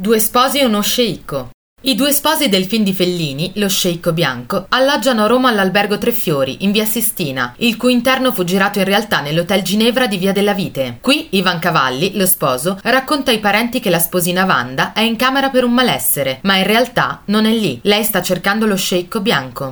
Due sposi e uno sceicco. I due sposi del film di Fellini, lo sceicco bianco, alloggiano a Roma all'albergo Tre Fiori, in via Sistina, il cui interno fu girato in realtà nell'hotel Ginevra di via della Vite. Qui Ivan Cavalli, lo sposo, racconta ai parenti che la sposina Wanda è in camera per un malessere, ma in realtà non è lì. Lei sta cercando lo sceicco bianco.